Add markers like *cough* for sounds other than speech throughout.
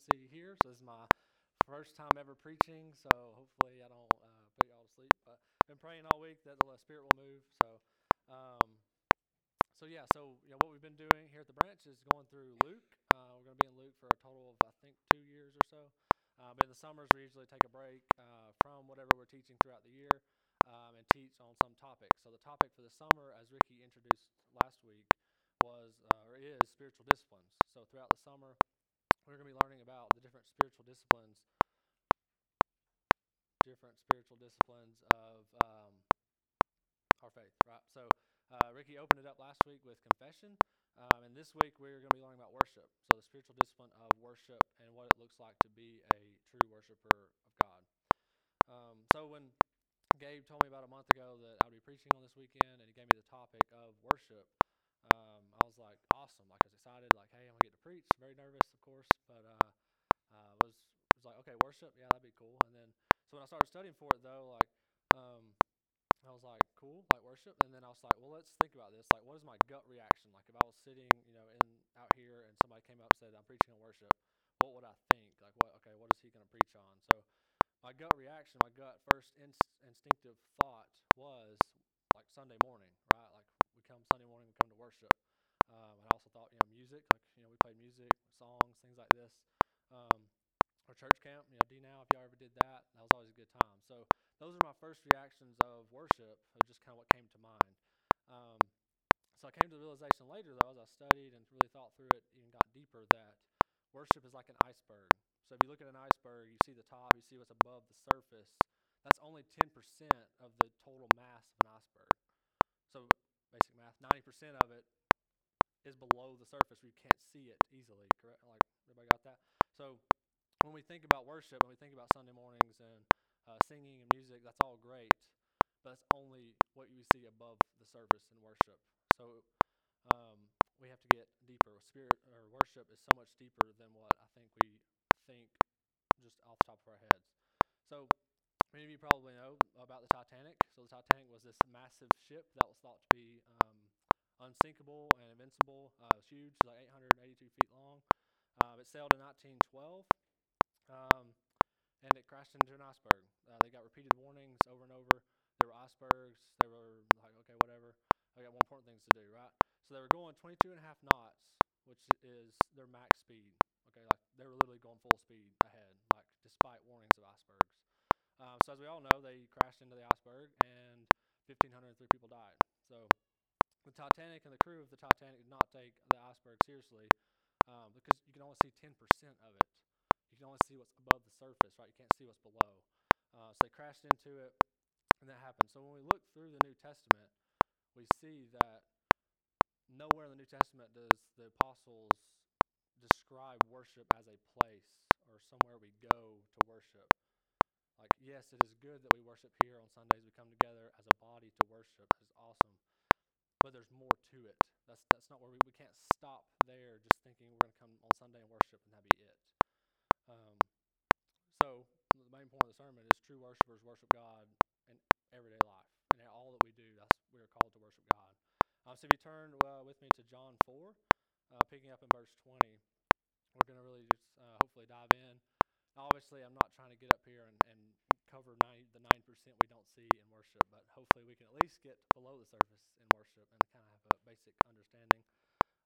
here, so this is my first time ever preaching. So hopefully I don't uh, put y'all to sleep. But I've been praying all week that the Spirit will move. So, um, so yeah. So you know what we've been doing here at the branch is going through Luke. Uh, we're going to be in Luke for a total of I think two years or so. Uh, but in the summers we usually take a break uh, from whatever we're teaching throughout the year um, and teach on some topic. So the topic for the summer, as Ricky introduced last week, was uh, or is spiritual disciplines. So throughout the summer, we're going to be learning about the different spiritual disciplines, different spiritual disciplines of um, our faith, right? So uh, Ricky opened it up last week with confession, um, and this week we're going to be learning about worship. So the spiritual discipline of worship and what it looks like to be a true worshiper of God. Um, so when Gabe told me about a month ago that I would be preaching on this weekend, and he gave me the topic of worship. Was like, awesome! Like I was excited. Like, hey, I'm gonna get to preach. Very nervous, of course, but uh, uh, was was like, okay, worship, yeah, that'd be cool. And then, so when I started studying for it, though, like, um, I was like, cool, like worship. And then I was like, well, let's think about this. Like, what is my gut reaction? Like, if I was sitting, you know, in out here, and somebody came up and said, I'm preaching on worship, what would I think? Like, what? Okay, what is he gonna preach on? So my gut reaction, my gut first inst- instinctive thought was like Sunday morning, right? Like we come Sunday morning, we come to worship. Thought, you know, music, like you know, we played music, songs, things like this. Um, our church camp, you know, D now, if y'all ever did that, that was always a good time. So those are my first reactions of worship, of just kind of what came to mind. Um, so I came to the realization later, though, as I studied and really thought through it, even got deeper, that worship is like an iceberg. So if you look at an iceberg, you see the top, you see what's above the surface. That's only 10% of the total mass of an iceberg. So basic math, 90% of it is below the surface where you can't see it easily, correct? Like everybody got that? So when we think about worship, when we think about Sunday mornings and uh, singing and music, that's all great, but that's only what you see above the surface in worship. So um, we have to get deeper. Spirit or worship is so much deeper than what I think we think just off the top of our heads. So, many of you probably know about the Titanic. So, the Titanic was this massive ship that was thought to be um, unsinkable and invincible. Uh, it was huge, it was like 882 feet long. Uh, it sailed in 1912, um, and it crashed into an iceberg. Uh, they got repeated warnings over and over. There were icebergs. They were like, okay, whatever. I got more important things to do, right? So they were going 22 and a half knots, which is their max speed. Okay, like they were literally going full speed ahead, like despite warnings of icebergs. Um, so as we all know, they crashed into the iceberg and 1,503 people died. So the Titanic and the crew of the Titanic did not take the iceberg seriously um, because you can only see 10% of it. You can only see what's above the surface, right? You can't see what's below. Uh, so they crashed into it, and that happened. So when we look through the New Testament, we see that nowhere in the New Testament does the apostles describe worship as a place or somewhere we go to worship. Like, yes, it is good that we worship here on Sundays. We come together as a body to worship. It's awesome. But there's more to it. That's, that's not where we, we can't stop there just thinking we're going to come on Sunday and worship and that be it. Um, so, the main point of the sermon is true worshipers worship God in everyday life. And all that we do, that's we are called to worship God. Um, so, if you turn uh, with me to John 4, uh, picking up in verse 20, we're going to really just uh, hopefully dive in. Obviously, I'm not trying to get up here and, and cover 90, the 9% we don't see in worship, but hopefully we can at least get below the surface in worship and kind of have a basic understanding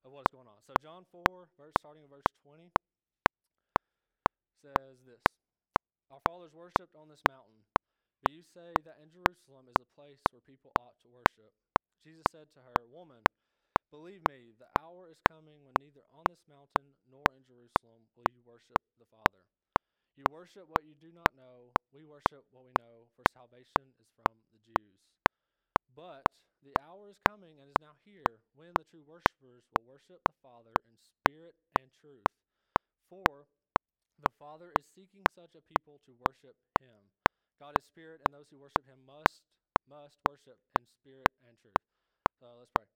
of what's going on. So, John 4, verse, starting in verse 20, says this Our fathers worshipped on this mountain, but you say that in Jerusalem is a place where people ought to worship. Jesus said to her, Woman, Believe me, the hour is coming when neither on this mountain nor in Jerusalem will you worship the Father. You worship what you do not know. We worship what we know, for salvation is from the Jews. But the hour is coming and is now here when the true worshippers will worship the Father in spirit and truth. For the Father is seeking such a people to worship him. God is spirit, and those who worship him must must worship in spirit and truth. So let's pray.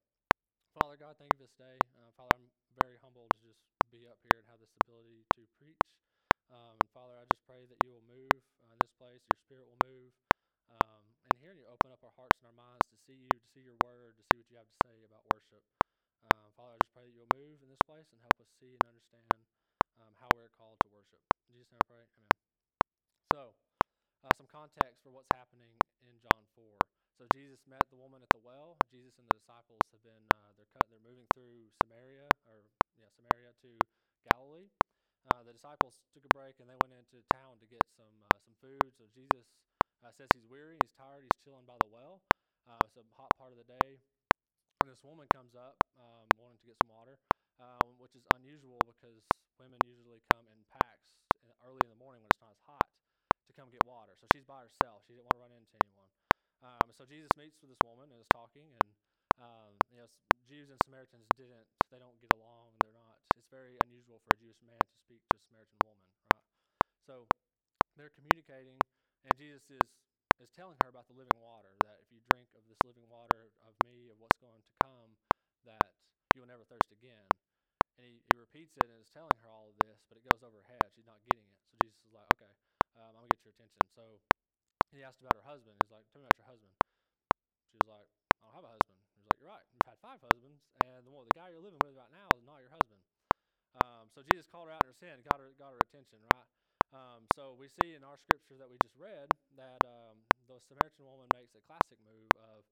Father God, thank you for this day. Uh, Father, I'm very humbled to just be up here and have this ability to preach. Um, and Father, I just pray that you will move uh, in this place, your spirit will move. Um, and here you open up our hearts and our minds to see you, to see your word, to see what you have to say about worship. Um, Father, I just pray that you'll move in this place and help us see and understand um, how we're called to worship. Jesus' name I pray. Amen. So, uh, some context for what's happening in John 4. So Jesus met the woman at the well. Jesus and the disciples have been uh, they're cut, they're moving through Samaria or yeah Samaria to Galilee. Uh, the disciples took a break and they went into town to get some uh, some food. So Jesus uh, says he's weary, he's tired, he's chilling by the well. Uh, it's a hot part of the day. And this woman comes up um, wanting to get some water, um, which is unusual because women usually come in packs early in the morning when it's not as hot to come get water. So she's by herself. She didn't want to run into anyone. Um, so Jesus meets with this woman and is talking, and um, you know, Jews and Samaritans didn't, they don't get along. They're not. Very unusual for a Jewish man to speak to a Samaritan woman, right? So they're communicating, and Jesus is is telling her about the living water. That if you drink of this living water of me, of what's going to come, that you will never thirst again. And he, he repeats it and is telling her all of this, but it goes over her head. She's not getting it. So Jesus is like, okay, um, I'm going to get your attention. So he asked about her husband. He's like, tell me about your husband. She was like, I don't have a husband. He's like, you're right. You've had five husbands, and the one, the guy you're living with right now is not your husband. Um, so Jesus called her out in her sin, got her, got her attention, right? Um, so we see in our scripture that we just read that um, the Samaritan woman makes a classic move of,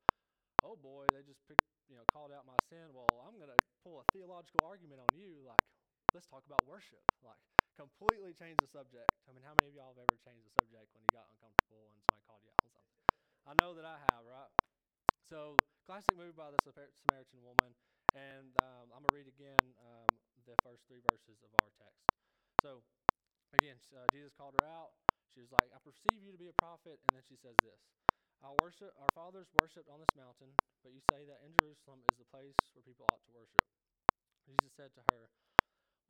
oh boy, they just picked, you know, called out my sin. Well, I'm to pull a theological argument on you. Like, let's talk about worship. Like, completely change the subject. I mean, how many of y'all have ever changed the subject when you got uncomfortable and somebody called you out on something? I know that I have, right? So, classic move by the Samaritan woman. And um, I'm to read again um, the first three verses of our text. So, again, uh, Jesus called her out. She was like, I perceive you to be a prophet. And then she says this Our, worship, our fathers worshipped on this mountain, but you say that in Jerusalem is the place where people ought to worship. Jesus said to her,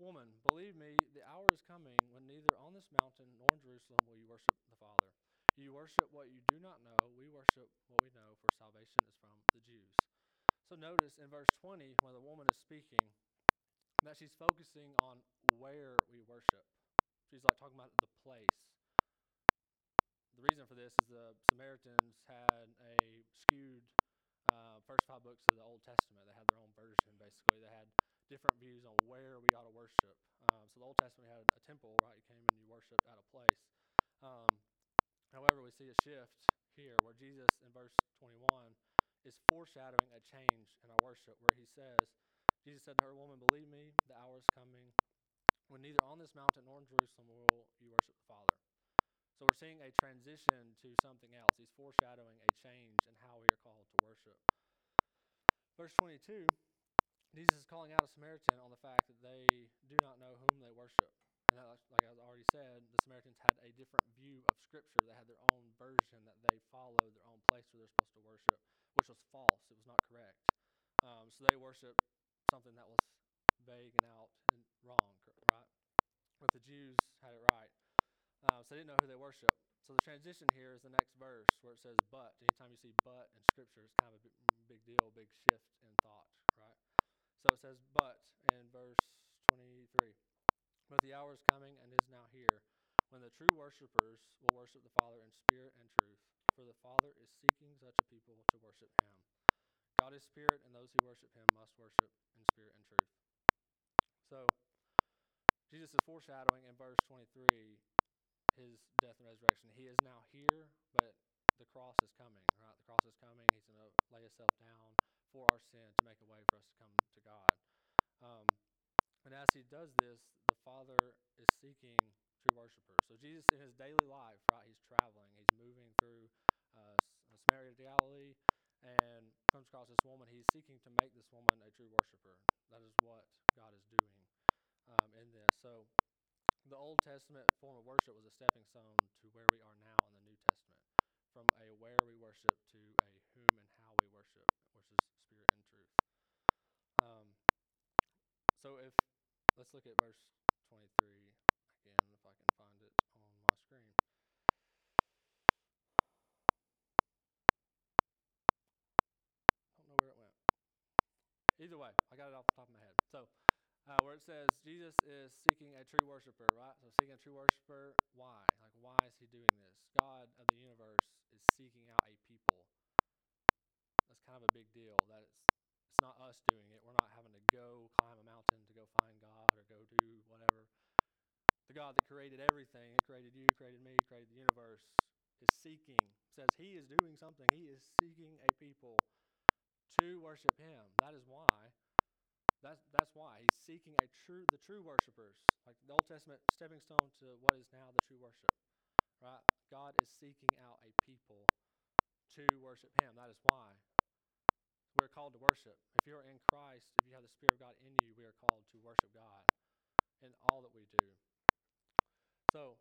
Woman, believe me, the hour is coming when neither on this mountain nor in Jerusalem will you worship the Father. You worship what you do not know. We worship what we know, for salvation is from the Jews. So notice in verse 20, when the woman is speaking, that she's focusing on where we worship. She's like talking about the place. The reason for this is the Samaritans had a skewed uh, first five books of the Old Testament. They had their own version, basically. They had different views on where we ought to worship. Um, so the Old Testament had a temple, right? You came and you worshiped at a place. Um, however, we see a shift here where Jesus in verse 21 is foreshadowing a change in our worship, where he says, Jesus said to her, Woman, believe me, the hour is coming when neither on this mountain nor in Jerusalem will you worship the Father. So we're seeing a transition to something else. He's foreshadowing a change in how we are called to worship. Verse 22 Jesus is calling out a Samaritan on the fact that they do not know whom they worship. And that, like I already said, the Samaritans had a different view of Scripture. They had their own version that they followed, their own place where they're supposed to worship, which was false. It was not correct. Um, so they worshiped something that was vague and out and wrong, right? But the Jews had it right. Uh, so they didn't know who they worship. So the transition here is the next verse where it says but. Anytime you see but in Scripture, it's kind of a big, big deal, big shift in thought, right? So it says, But in verse 23, But the hour is coming and is now here when the true worshippers will worship the Father in spirit and truth, for the Father is seeking such a people to worship him. God is spirit, and those who worship him must worship in spirit and truth. So, Jesus is foreshadowing in verse 23 his death and resurrection. He is now here, but the cross is coming, right? The cross is coming. He's going to lay himself down for our sin to make a way for us to come to God. Um, and as he does this, the Father is seeking true worshipers. So Jesus, in his daily life, right, he's traveling, he's moving through uh, Samaria to Galilee, and comes across this woman. He's seeking to make this woman a true worshiper. That is what God is doing um, in this. So the Old Testament form of worship was a stepping stone to where we are now in the New Testament, from a where we worship to a whom and how we worship, which is spirit and truth. Um, so if let's look at verse 23 again, if I can find it on my screen. Don't know where it went. Either way, I got it off the top of my head. So uh, where it says Jesus is seeking a true worshiper, right? So seeking a true worshiper, why? Like, why is he doing this? God of the universe is seeking out a people. That's kind of a big deal. That it's it's not us doing it. We're not having to go climb a mountain to go find God or go do whatever. The God that created everything, He created you, created me, created the universe, is seeking, says He is doing something. He is seeking a people to worship Him. That is why. That's, that's why he's seeking a true the true worshipers, like the Old Testament stepping stone to what is now the true worship. Right? God is seeking out a people to worship Him. That is why we're called to worship. If you're in Christ, if you have the Spirit of God in you, we are called to worship God in all that we do. So,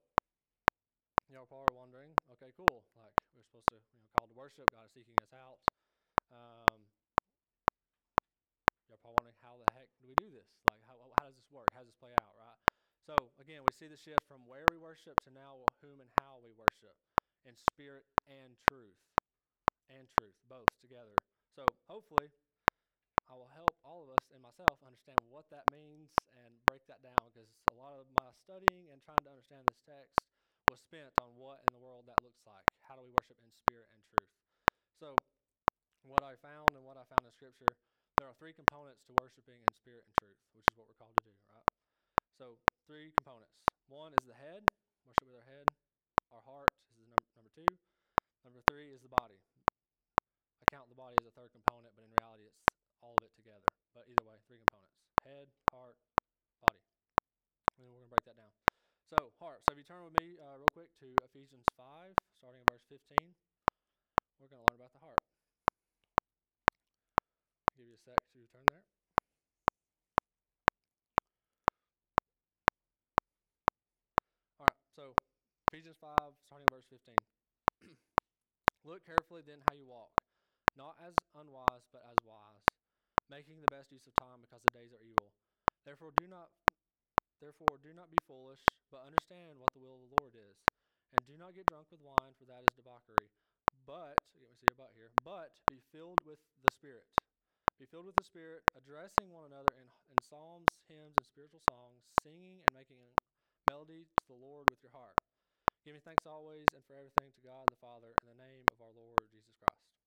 know, probably wondering, okay, cool. Like we're supposed to, you know, called to worship. God is seeking us out. Um, probably wondering how the heck do we do this? Like, how, how does this work? How does this play out, right? So, again, we see the shift from where we worship to now whom and how we worship in spirit and truth. And truth, both together. So, hopefully, I will help all of us and myself understand what that means and break that down because a lot of my studying and trying to understand this text was spent on what in the world that looks like. How do we worship in spirit and truth? So, what I found and what I found in Scripture there are three components to worshiping in spirit and truth, which is what we're called to do, right? So, three components. One is the head, worship with our head. Our heart is the number, two. Number three is the body. I count the body as a third component, but in reality, it's all of it together. But either way, three components head, heart, body. And we're going to break that down. So, heart. So, if you turn with me uh, real quick to Ephesians 5, starting at verse 15, we're going to learn about the heart a sec to turn there. All right, so Ephesians 5, starting verse 15. *clears throat* Look carefully then how you walk, not as unwise, but as wise, making the best use of time because the days are evil. Therefore do not therefore do not be foolish, but understand what the will of the Lord is. And do not get drunk with wine, for that is debauchery. But, let me see about here, but be filled with the Spirit be filled with the Spirit, addressing one another in, in psalms, hymns, and spiritual songs, singing and making melody to the Lord with your heart. Give me thanks always and for everything to God the Father in the name of our Lord Jesus Christ.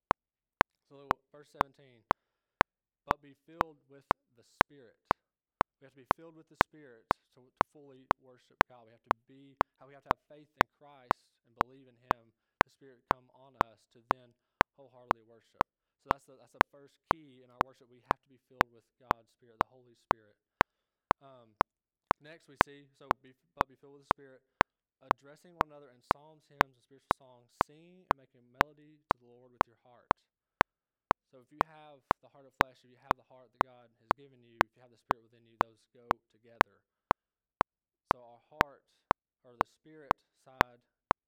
So, verse 17. But be filled with the Spirit. We have to be filled with the Spirit to, to fully worship God. We have to be, how we have to have faith in Christ and believe in Him. The Spirit come on us to then wholeheartedly worship. So that's the, that's the first key in our worship. We have to be filled with God's Spirit, the Holy Spirit. Um, next, we see, so be, but be filled with the Spirit, addressing one another in psalms, hymns, and spiritual songs, singing and making melody to the Lord with your heart. So if you have the heart of flesh, if you have the heart that God has given you, if you have the Spirit within you, those go together. So our heart, or the spirit side,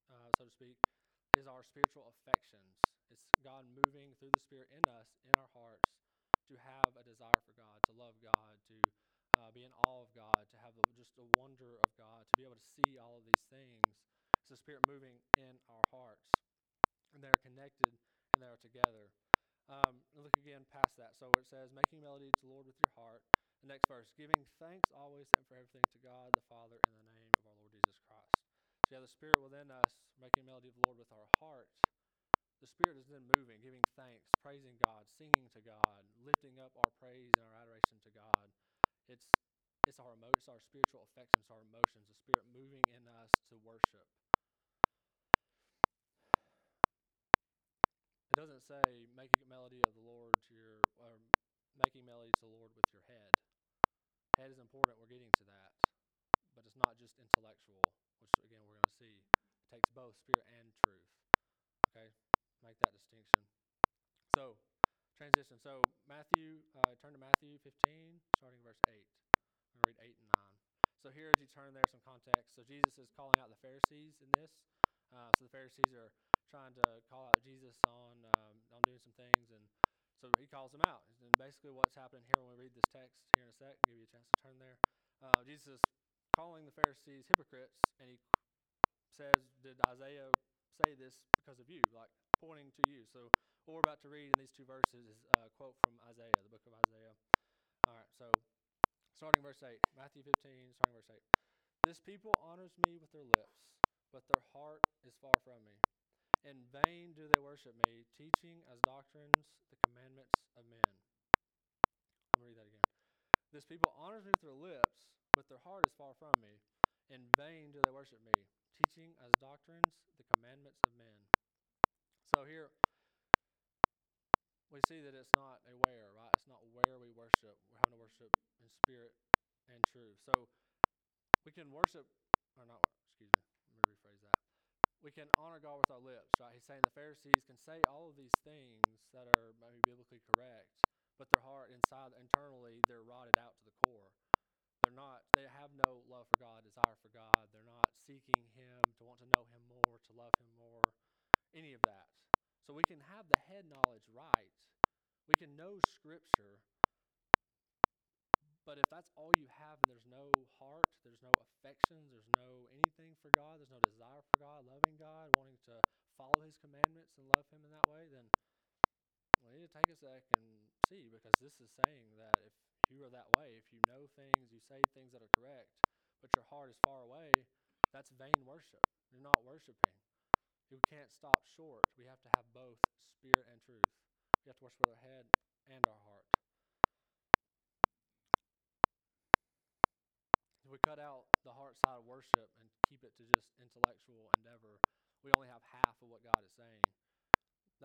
uh, so to speak, is our spiritual affections. It's God moving through the Spirit in us, in our hearts, to have a desire for God, to love God, to uh, be in awe of God, to have just a wonder of God, to be able to see all of these things. It's the Spirit moving in our hearts. And they're connected and they're together. Um, look again past that. So it says, making melody to the Lord with your heart. The next verse, giving thanks always and for everything to God the Father in the name of our Lord Jesus Christ. So you have the Spirit within us, making melody of the Lord with our heart the Spirit is then moving, giving thanks, praising God, singing to God, lifting up our praise and our adoration to God. It's it's our emo- it's our spiritual affections, our emotions, the Spirit moving in us to worship. It doesn't say making a melody of the Lord to your or making melody to the Lord with your head. Head is important. We're getting to that, but it's not just intellectual, which again we're going to see. It takes both spirit and truth. Okay, make that distinction. So, transition. So, Matthew, uh, turn to Matthew 15, starting verse 8. I'm going to read 8 and 9. So, here as you turn there, some context. So, Jesus is calling out the Pharisees in this. Uh, so, the Pharisees are trying to call out Jesus on, um, on doing some things. And so, he calls them out. And basically, what's happening here when we read this text here in a sec, give you a chance to turn there. Uh, Jesus is calling the Pharisees hypocrites, and he says, Did Isaiah say this because of you? Like, pointing to you. So what we're about to read in these two verses is a quote from Isaiah, the book of Isaiah. All right, so starting verse 8, Matthew 15, starting verse 8. This people honors me with their lips, but their heart is far from me. In vain do they worship me, teaching as doctrines the commandments of men. Going to read that again. This people honors me with their lips, but their heart is far from me. In vain do they worship me, teaching as doctrines the commandments of men. So here we see that it's not a where, right? It's not where we worship. We're having to worship in spirit and truth. So we can worship, or not, excuse me, let me rephrase that. We can honor God with our lips, right? He's saying the Pharisees can say all of these things that are maybe biblically correct, but their heart inside, internally, they're rotted out to the core. Not, they have no love for God, desire for God. They're not seeking Him to want to know Him more, to love Him more, any of that. So we can have the head knowledge right. We can know Scripture, but if that's all you have and there's no heart, there's no affections, there's no anything for God, there's no desire for God, loving God, wanting to follow His commandments and love Him in that way, then we need to take a sec and see because this is saying that if you know things, you say things that are correct, but your heart is far away, that's vain worship. You're not worshiping. You can't stop short. We have to have both spirit and truth. We have to worship with our head and our heart. If we cut out the heart side of worship and keep it to just intellectual endeavor, we only have half of what God is saying.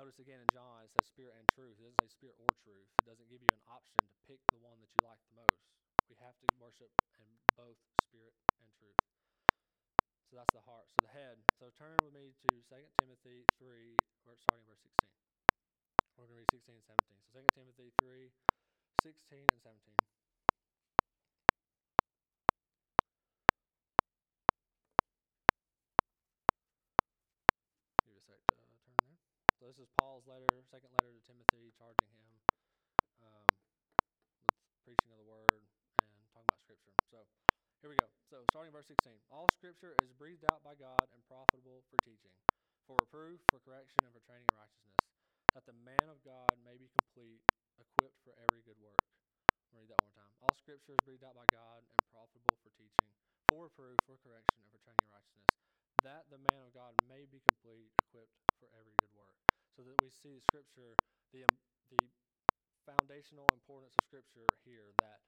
Notice again in John, it says spirit and truth. It doesn't say spirit or truth. It doesn't give you an option to pick the one that you like the most. We have to worship in both spirit and truth. So that's the heart. So the head. So turn with me to 2 Timothy 3, starting verse 16. We're going to read 16 and 17. So 2 Timothy 3, 16 and 17. Uh, turn there. So this is Paul's letter, second letter to Timothy, charging him um, with preaching of the word and talking about Scripture. So here we go. So starting verse 16. All Scripture is breathed out by God and profitable for teaching, for reproof, for correction, and for training in righteousness, that the man of God may be complete, equipped for every good work. I'll read that one more time. All Scripture is breathed out by God and profitable for teaching, for reproof, for correction, and for training in righteousness, that the man of God may be complete, equipped for every good work so that we see scripture, the, um, the foundational importance of scripture here that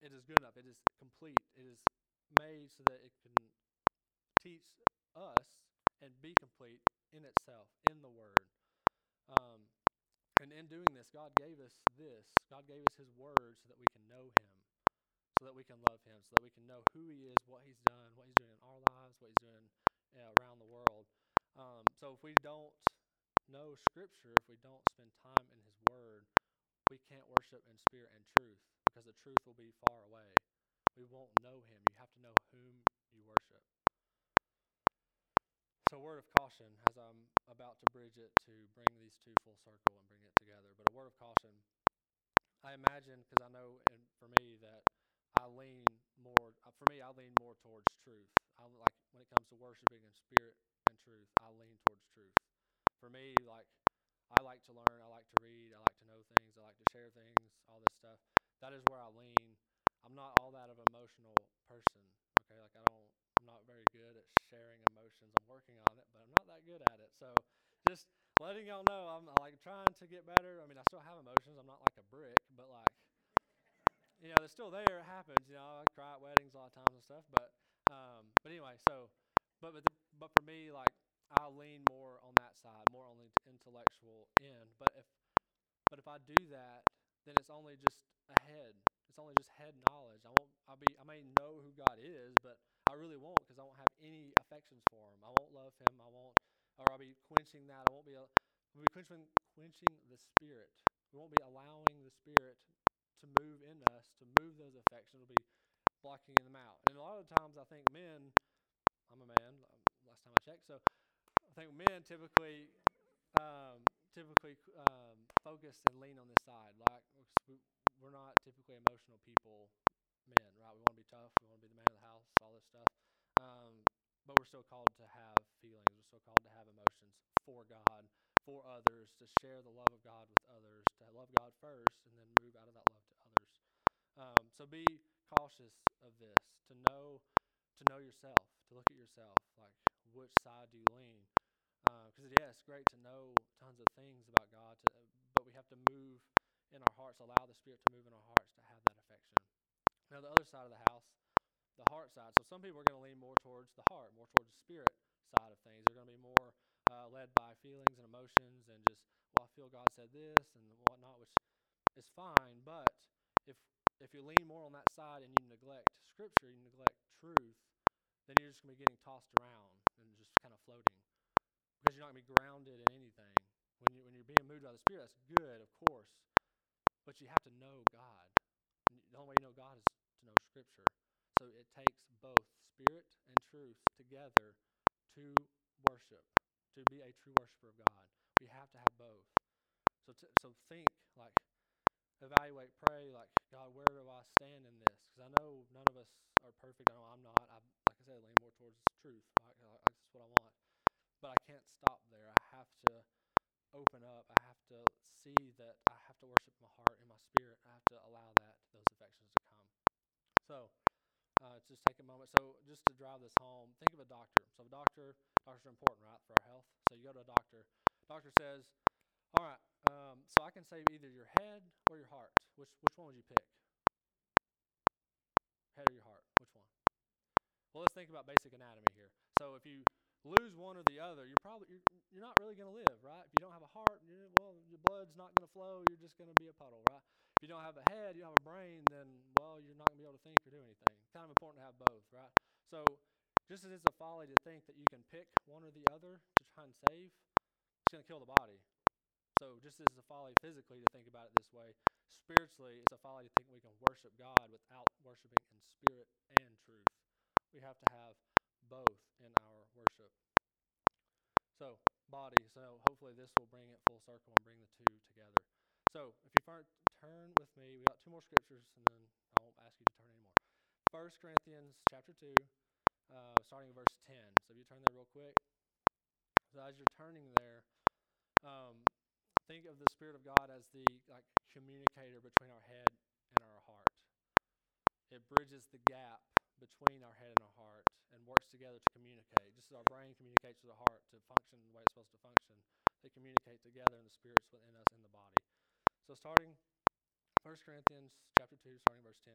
it is, good enough, it is complete, it is made so that it can teach us and be complete in itself, in the Word. Um, and in doing this, God gave us this. God gave us His Word so that we can know Him, so that we can love Him, so that we can know who He is, what He's done, what He's doing in our lives, what He's doing uh, around the world. Um, so if we don't know Scripture, if we don't spend time in His Word, we can't worship in spirit and truth because the truth will be far away. We won't know Him. You have to know whom you worship. So, a word of caution as I'm about to bridge it to bring these two full circle and bring it together. But a word of caution. I imagine, because I know and for me that I lean more, uh, for me, I lean more towards truth. I like when it comes to worshiping in spirit and truth, I lean towards truth. For me, like I like to learn, I like to read, I like to know things, I like to share things, all this stuff. That is where I lean. I'm not all that of an emotional person. Okay, like I don't I'm not very good at sharing emotions. I'm working on it, but I'm not that good at it. So just letting y'all know I'm like trying to get better. I mean, I still have emotions. I'm not like a brick, but like *laughs* you know, they're still there. It happens. You know, I cry at weddings a lot of times and stuff. But um, but anyway, so but but, the, but for me, like I lean more on that side, more on the intellectual end. But if but if I do that, then it's only just a head. It's only just head knowledge. I won't. I'll be. I may know who God is, but I really won't because I won't have any affections for Him. I won't love Him. I won't, or I'll be quenching that. I won't be. We'll be quenching, quenching the Spirit. We won't be allowing the Spirit to move in us, to move those affections. We'll be blocking them out. And a lot of times, I think men. I'm a man. Last time I checked, so I think men typically um, typically um, focus and lean on this side. Like we're not typically emotional people, men, right? We want to be tough. We want to be the man of the house, all this stuff. Um, but we're still called to have feelings. We're still called to have emotions for God, for others, to share the love of God with others, to love God first, and then move out of that love to others. Um, so be cautious of this. To know, to know yourself, to look at yourself, like which side do you lean? Because uh, yeah, it's great to know tons of things about God, to, but we have to move hearts, allow the Spirit to move in our hearts to have that affection. Now, the other side of the house, the heart side. So some people are going to lean more towards the heart, more towards the spirit side of things. They're going to be more uh, led by feelings and emotions and just, well, I feel God said this and whatnot, which is fine. But if if you lean more on that side and you neglect Scripture, you neglect truth, then you're just going to be getting tossed around and just kind of floating because you're not going to be grounded in anything. When you when you're being moved by the Spirit, that's good, of course, but you have to know God. The only way you know God is to know Scripture. So it takes both spirit and truth together to worship, to be a true worshiper of God. We have to have both. So, t- so think like, evaluate, pray like, God, where do I stand in this? Because I know none of us are perfect. I know I'm not. I, like I said, lean more towards truth. Like, like, that's what I want. But I can't stop there. I have to open up. I have to see that I have to worship my heart and my spirit. I have to allow that those affections to come. So uh, just take a moment. So just to drive this home, think of a doctor. So a doctor, doctors are important, right, for our health. So you go to a doctor. Doctor says, "All right, um, so I can save either your head or your heart. Which which one would you pick? Head or your heart? Which one? Well, let's think about basic anatomy here. So if you lose one or the other, you're probably you're, you're not really going to live, right? If you don't have a heart, well, your blood's not going to flow. You're just going to be a puddle, right? If you don't have a head, you don't have a brain, then well, you're not going to be able to think or do anything. Kind of important to have both, right? So just as it's a folly to think that you can pick one or the other to try and save, it's going to kill the body. So just as it's a folly physically to think about it this way, spiritually, it's a folly to think we can worship God without worshiping in spirit and truth. We have to have both in our worship. So, body. So, hopefully, this will bring it full circle and bring the two together. So, if you turn with me, we got two more scriptures, and then I won't ask you to turn anymore. First Corinthians chapter two, uh, starting verse ten. So, if you turn there real quick. So, as you're turning there, um, think of the Spirit of God as the like communicator between our head and our heart. It bridges the gap between our head and our heart and works together to communicate. Just as our brain communicates with the heart to function the way it's supposed to function, they communicate together and the spirit's within us in the body. So starting 1 Corinthians chapter 2, starting verse 10.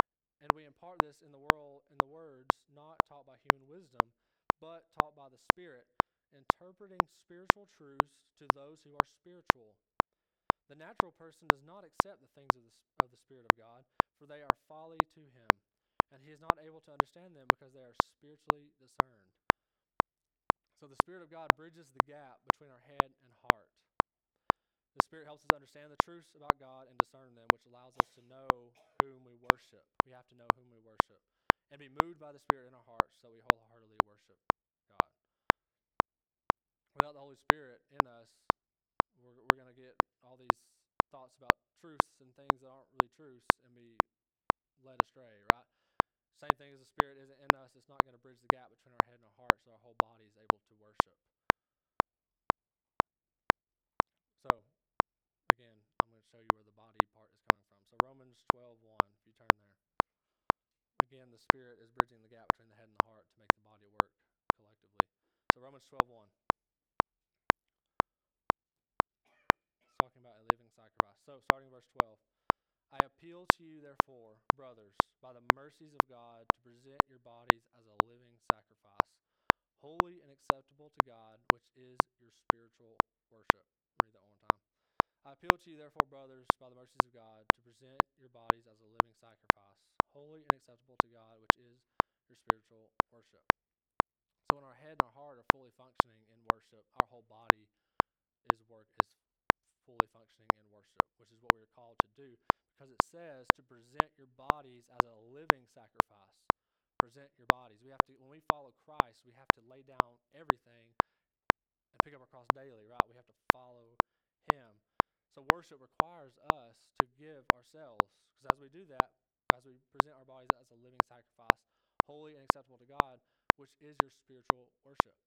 And we impart this in the world in the words not taught by human wisdom, but taught by the Spirit, interpreting spiritual truths to those who are spiritual. The natural person does not accept the things of the, of the Spirit of God, for they are folly to him and he is not able to understand them because they are spiritually discerned. So the Spirit of God bridges the gap between our head and heart. The Spirit helps us understand the truths about God and discern them, which allows us to know whom we worship. We have to know whom we worship and be moved by the Spirit in our hearts so we wholeheartedly worship God. Without the Holy Spirit in us, we're, we're going to get all these thoughts about truths and things that aren't really truths and be led astray, right? Same thing as the Spirit isn't in us, it's not going to bridge the gap between our head and our heart so our whole body is able to worship. So, again, I'm going to show you where the body part is coming from. So, Romans 12 1, if you turn there. Again, the Spirit is bridging the gap between the head and the heart to make the body work collectively. So, Romans 12 1. It's talking about a living sacrifice. So, starting verse 12. I appeal to you, therefore, brothers, by the mercies of God, to present your bodies as a living sacrifice, holy and acceptable to God, which is your spiritual worship. Read that one more time. I appeal to you, therefore, brothers, by the mercies of God, to present your bodies as a living sacrifice, holy and acceptable to God, which is your spiritual worship. So when our head and our heart are fully functioning in worship, our whole body is work is fully functioning in worship, which is what we are called to do because it says to present your bodies as a living sacrifice. Present your bodies. We have to when we follow Christ, we have to lay down everything and pick up our cross daily, right? We have to follow him. So worship requires us to give ourselves because as we do that, as we present our bodies as a living sacrifice, holy and acceptable to God, which is your spiritual worship.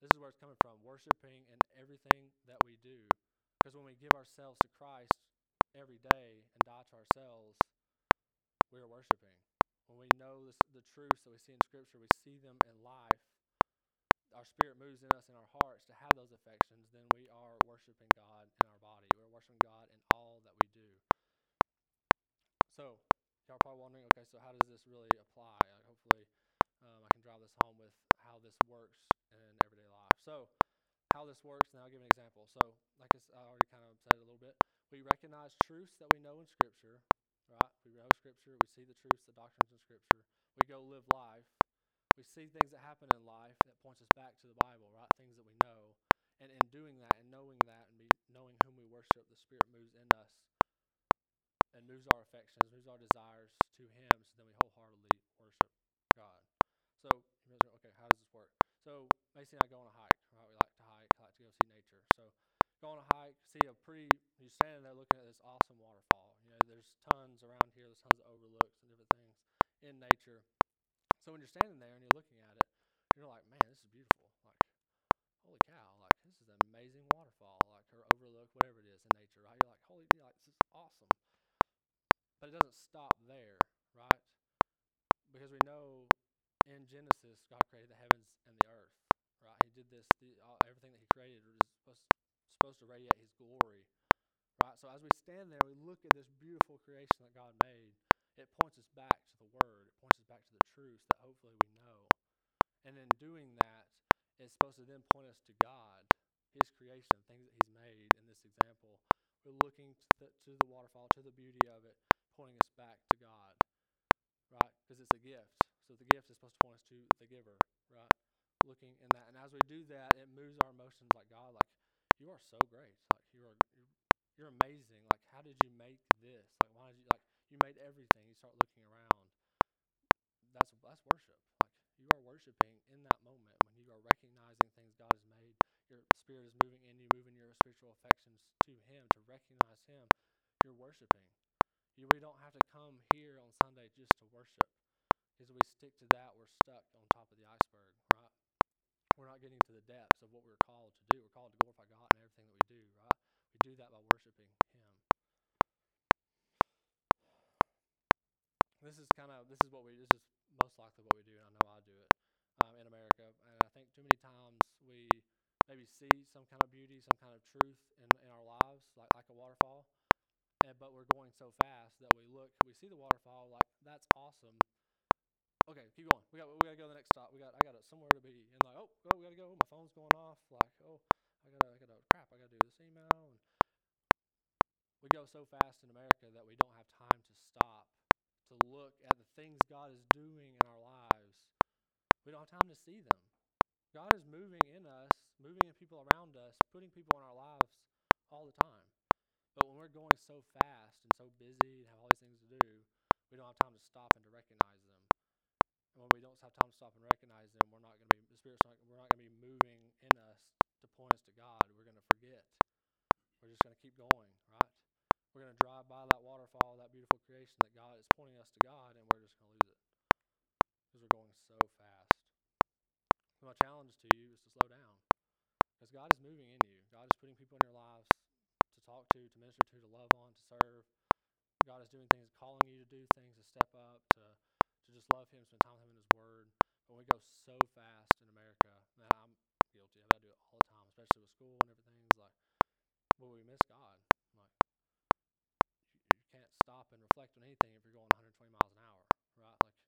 This is where it's coming from worshiping in everything that we do. Because when we give ourselves to Christ every day and die to ourselves, we are worshiping. When we know this, the truths that we see in Scripture, we see them in life, our spirit moves in us in our hearts to have those affections, then we are worshiping God in our body. We're worshiping God in all that we do. So, y'all are probably wondering, okay, so how does this really apply? Uh, hopefully, um, I can drive this home with how this works in everyday life. So, how this works, and I'll give an example. So, like I already kind of said a little bit, we recognize truths that we know in Scripture, right? We know Scripture, we see the truths, the doctrines in Scripture. We go live life. We see things that happen in life that points us back to the Bible, right? Things that we know. And in doing that and knowing that and knowing whom we worship, the Spirit moves in us and moves our affections, moves our desires to Him, so then we wholeheartedly worship God. So, okay, how does this work? So, Macy and I go on a hike, right? We like to hike, like to go see nature. So, go on a hike, see a pretty, you're standing there looking at this awesome waterfall. You know, there's tons around here, there's tons of overlooks and different things in nature. So, when you're standing there and you're looking at it, you're like, man, this is beautiful. Like, holy cow, like, this is an amazing waterfall, like, or overlook, whatever it is in nature, right? You're like, holy, you're like, this is awesome. But it doesn't stop there, right? Because we know in Genesis, God created the heavens and the earth, right? He did this, the, all, everything that He created is supposed, supposed to radiate His glory, right? So as we stand there, we look at this beautiful creation that God made. It points us back to the Word. It points us back to the truths that hopefully we know. And in doing that, it's supposed to then point us to God, His creation, things that He's made in this example. We're looking to the, to the waterfall, to the beauty of it, pointing us back to God, right? Because it's a gift. So the gift is supposed to point us to the giver, right? Looking in that, and as we do that, it moves our emotions like God, like you are so great, like you are, you're, you're amazing. Like how did you make this? Like why did you like you made everything? You start looking around. That's that's worship. Like you are worshiping in that moment when you are recognizing things God has made. Your spirit is moving in you, moving your spiritual affections to Him to recognize Him. You're worshiping. You, we don't have to come here on Sunday just to worship. Because if we stick to that, we're stuck on top of the iceberg, right? We're not getting to the depths of what we're called to do. We're called to glorify God in everything that we do, right? We do that by worshiping Him. This is kind of this is what we this is most likely what we do, and I know I do it um, in America. And I think too many times we maybe see some kind of beauty, some kind of truth in, in our lives, like like a waterfall, and, but we're going so fast that we look, we see the waterfall, like that's awesome. Okay, keep going. We got we got to go to the next stop. We got I got somewhere to be, and like oh, oh we got to go. My phone's going off. Like oh, I gotta I gotta crap. I gotta do this email. And we go so fast in America that we don't have time to stop to look at the things God is doing in our lives. We don't have time to see them. God is moving in us, moving in people around us, putting people in our lives all the time. But when we're going so fast and so busy and have all these things to do, we don't have time to stop and to recognize them. And when we don't have time to stop and recognize them, we're not going to be the spirit's not we're not going to be moving in us to point us to God. We're going to forget. We're just going to keep going, right? We're going to drive by that waterfall, that beautiful creation that God is pointing us to God, and we're just going to lose it because we're going so fast. So my challenge to you is to slow down because God is moving in you. God is putting people in your lives to talk to, to minister to, to love on, to serve. God is doing things, calling you to do things, to step up, to, to just love Him, spend time with Him in His Word. But we go so fast in America, and I'm guilty. I do it all the time, especially with school and everything. It's like, well, we miss God. Like, you, you can't stop and reflect on anything if you're going 120 miles an hour, right? Like,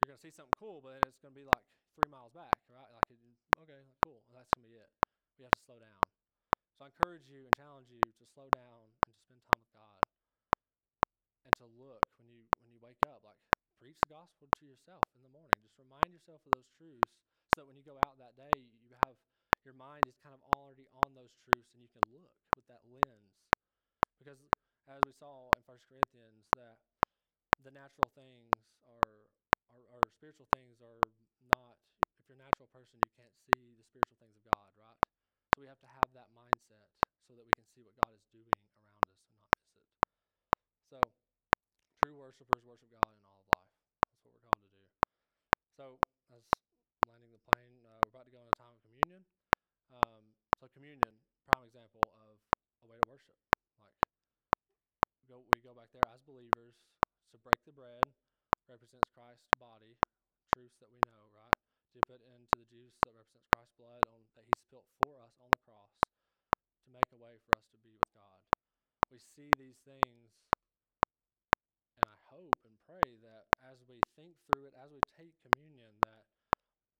you're gonna see something cool, but it's gonna be like three miles back, right? Like, okay, cool, that's gonna be it. We have to slow down. So I encourage you and challenge you to slow down and to spend time with God and to look when you when you wake up. Like preach the gospel to yourself in the morning. Just remind yourself of those truths so that when you go out that day, you have your mind is kind of already on those truths and you can look with that lens. Because as we saw in First Corinthians, that the natural things are, are, spiritual things are not. If you're a natural person, you can't see the spiritual things of God, right? So we have to have that mindset so that we can see what God is doing around us and not miss it. So, true worshipers worship God in all of life. That's what we're called to do. So, as landing the plane, uh, we're about to go into time of communion. Um, so, communion, prime example of a way to worship. Go, we go back there as believers to break the bread, represents Christ's body, truths that we know, right? Dip it into the juice that represents Christ's blood on, that He spilt for us on the cross to make a way for us to be with God. We see these things and I hope and pray that as we think through it, as we take communion, that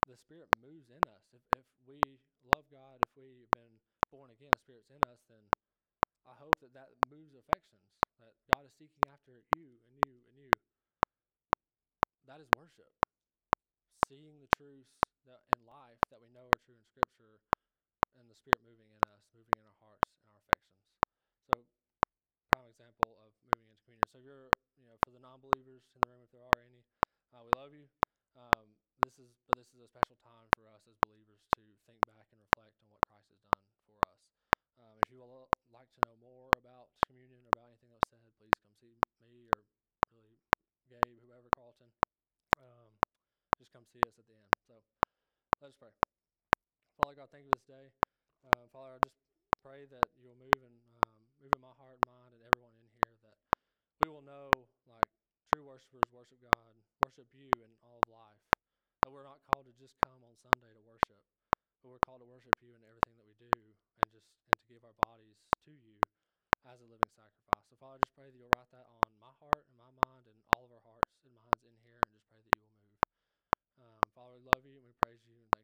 the Spirit moves in us. If, if we love God, if we've been born again, the Spirit's in us, then I hope that that moves affections, that God is seeking after you and you and you. That is worship. Seeing the truths that in life that we know are true in Scripture and the Spirit moving in us, moving in our hearts and our affections. So, prime example of moving into communion. So, you're you know, for the non-believers in the room, if there are any, uh, we love you. Um, this is, but this is a special time for us as believers to think back and reflect on what Christ has done for us. Um, if you would like to know more about communion, or about anything that was said, please come see me or really Gabe, whoever, Carlton. Um, just come see us at the end. So let us pray. Father God, thank you for this day. Uh, Father, I just pray that you will move and um, move in my heart and mind and everyone in here that we will know, like, true worshipers worship God, worship you in all of life. That we're not called to just come on Sunday to worship, but we're called to worship you in everything that we do and to give our bodies to you as a living sacrifice. So, Father, I just pray that you'll write that on my heart and my mind and all of our hearts and minds in here, and just pray that you will move. Um, Father, we love you and we praise you and thank you.